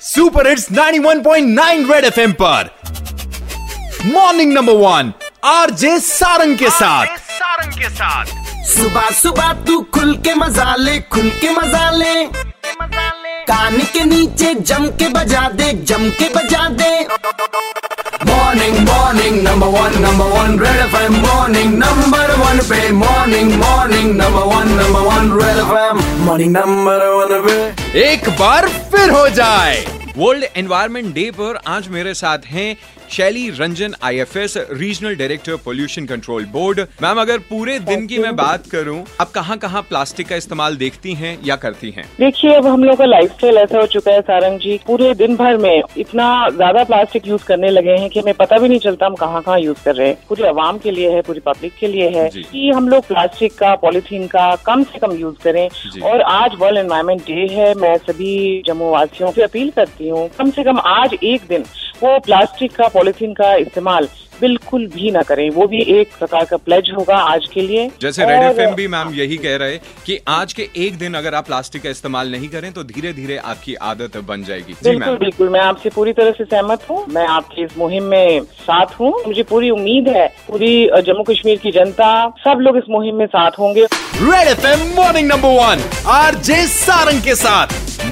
Super hits 91.9 red FM पर। Morning number one RJ Sarang के साथ। सारंग के साथ। सुबह सुबह तू खुल के मज़ा ले खुल के मज़ा ले। कान के नीचे जम के बजा दे जम के बजा दे। morning morning number one number one Red FM morning number one पे morning morning number one number one Red FM morning number one पे एक बार फिर हो जाए वर्ल्ड एनवायरनमेंट डे पर आज मेरे साथ हैं Shaily Ranjan IFS regional director pollution control board ma'am अगर पूरे दिन की मैं बात करूँ आप कहाँ कहाँ प्लास्टिक का इस्तेमाल देखती हैं या करती हैं? देखिए अब हम लोग का लाइफस्टाइल ऐसा हो चुका है सारंग जी पूरे दिन भर में इतना ज़्यादा प्लास्टिक यूज़ करने लगे हैं कि हमें पता भी नहीं चलता हम कहाँ कहाँ यूज़ कर रहे हैं। पूरी आवाम के लिए है पूरी पब्लिक के लिए है। कि हम लोग प्लास्टिक का पॉलिथीन का कम से कम यूज़ करें। और आज वर्ल्ड एनवायरमेंट डे है मैं सभी जम्मू वासियों से अपील करती हूँ। कम से कम आज एक दिन वो प्लास्टिक का पॉलिथीन का इस्तेमाल बिल्कुल भी ना करें। वो भी एक प्रकार का प्लेज होगा आज के लिए। जैसे रेड एफ़ भी मैम यही कह रहे कि आज के एक दिन अगर आप प्लास्टिक का इस्तेमाल नहीं करें तो धीरे धीरे आपकी आदत बन जाएगी। जी बिल्कुल बिल्कुल। मैं आपसे पूरी तरह से सहमत हूँ। मैं आपकी इस मुहिम में साथ हूँ। मुझे पूरी उम्मीद है पूरी जम्मू कश्मीर की जनता सब लोग इस मुहिम में साथ होंगे। Red FM morning number one RJ Sarang के साथ।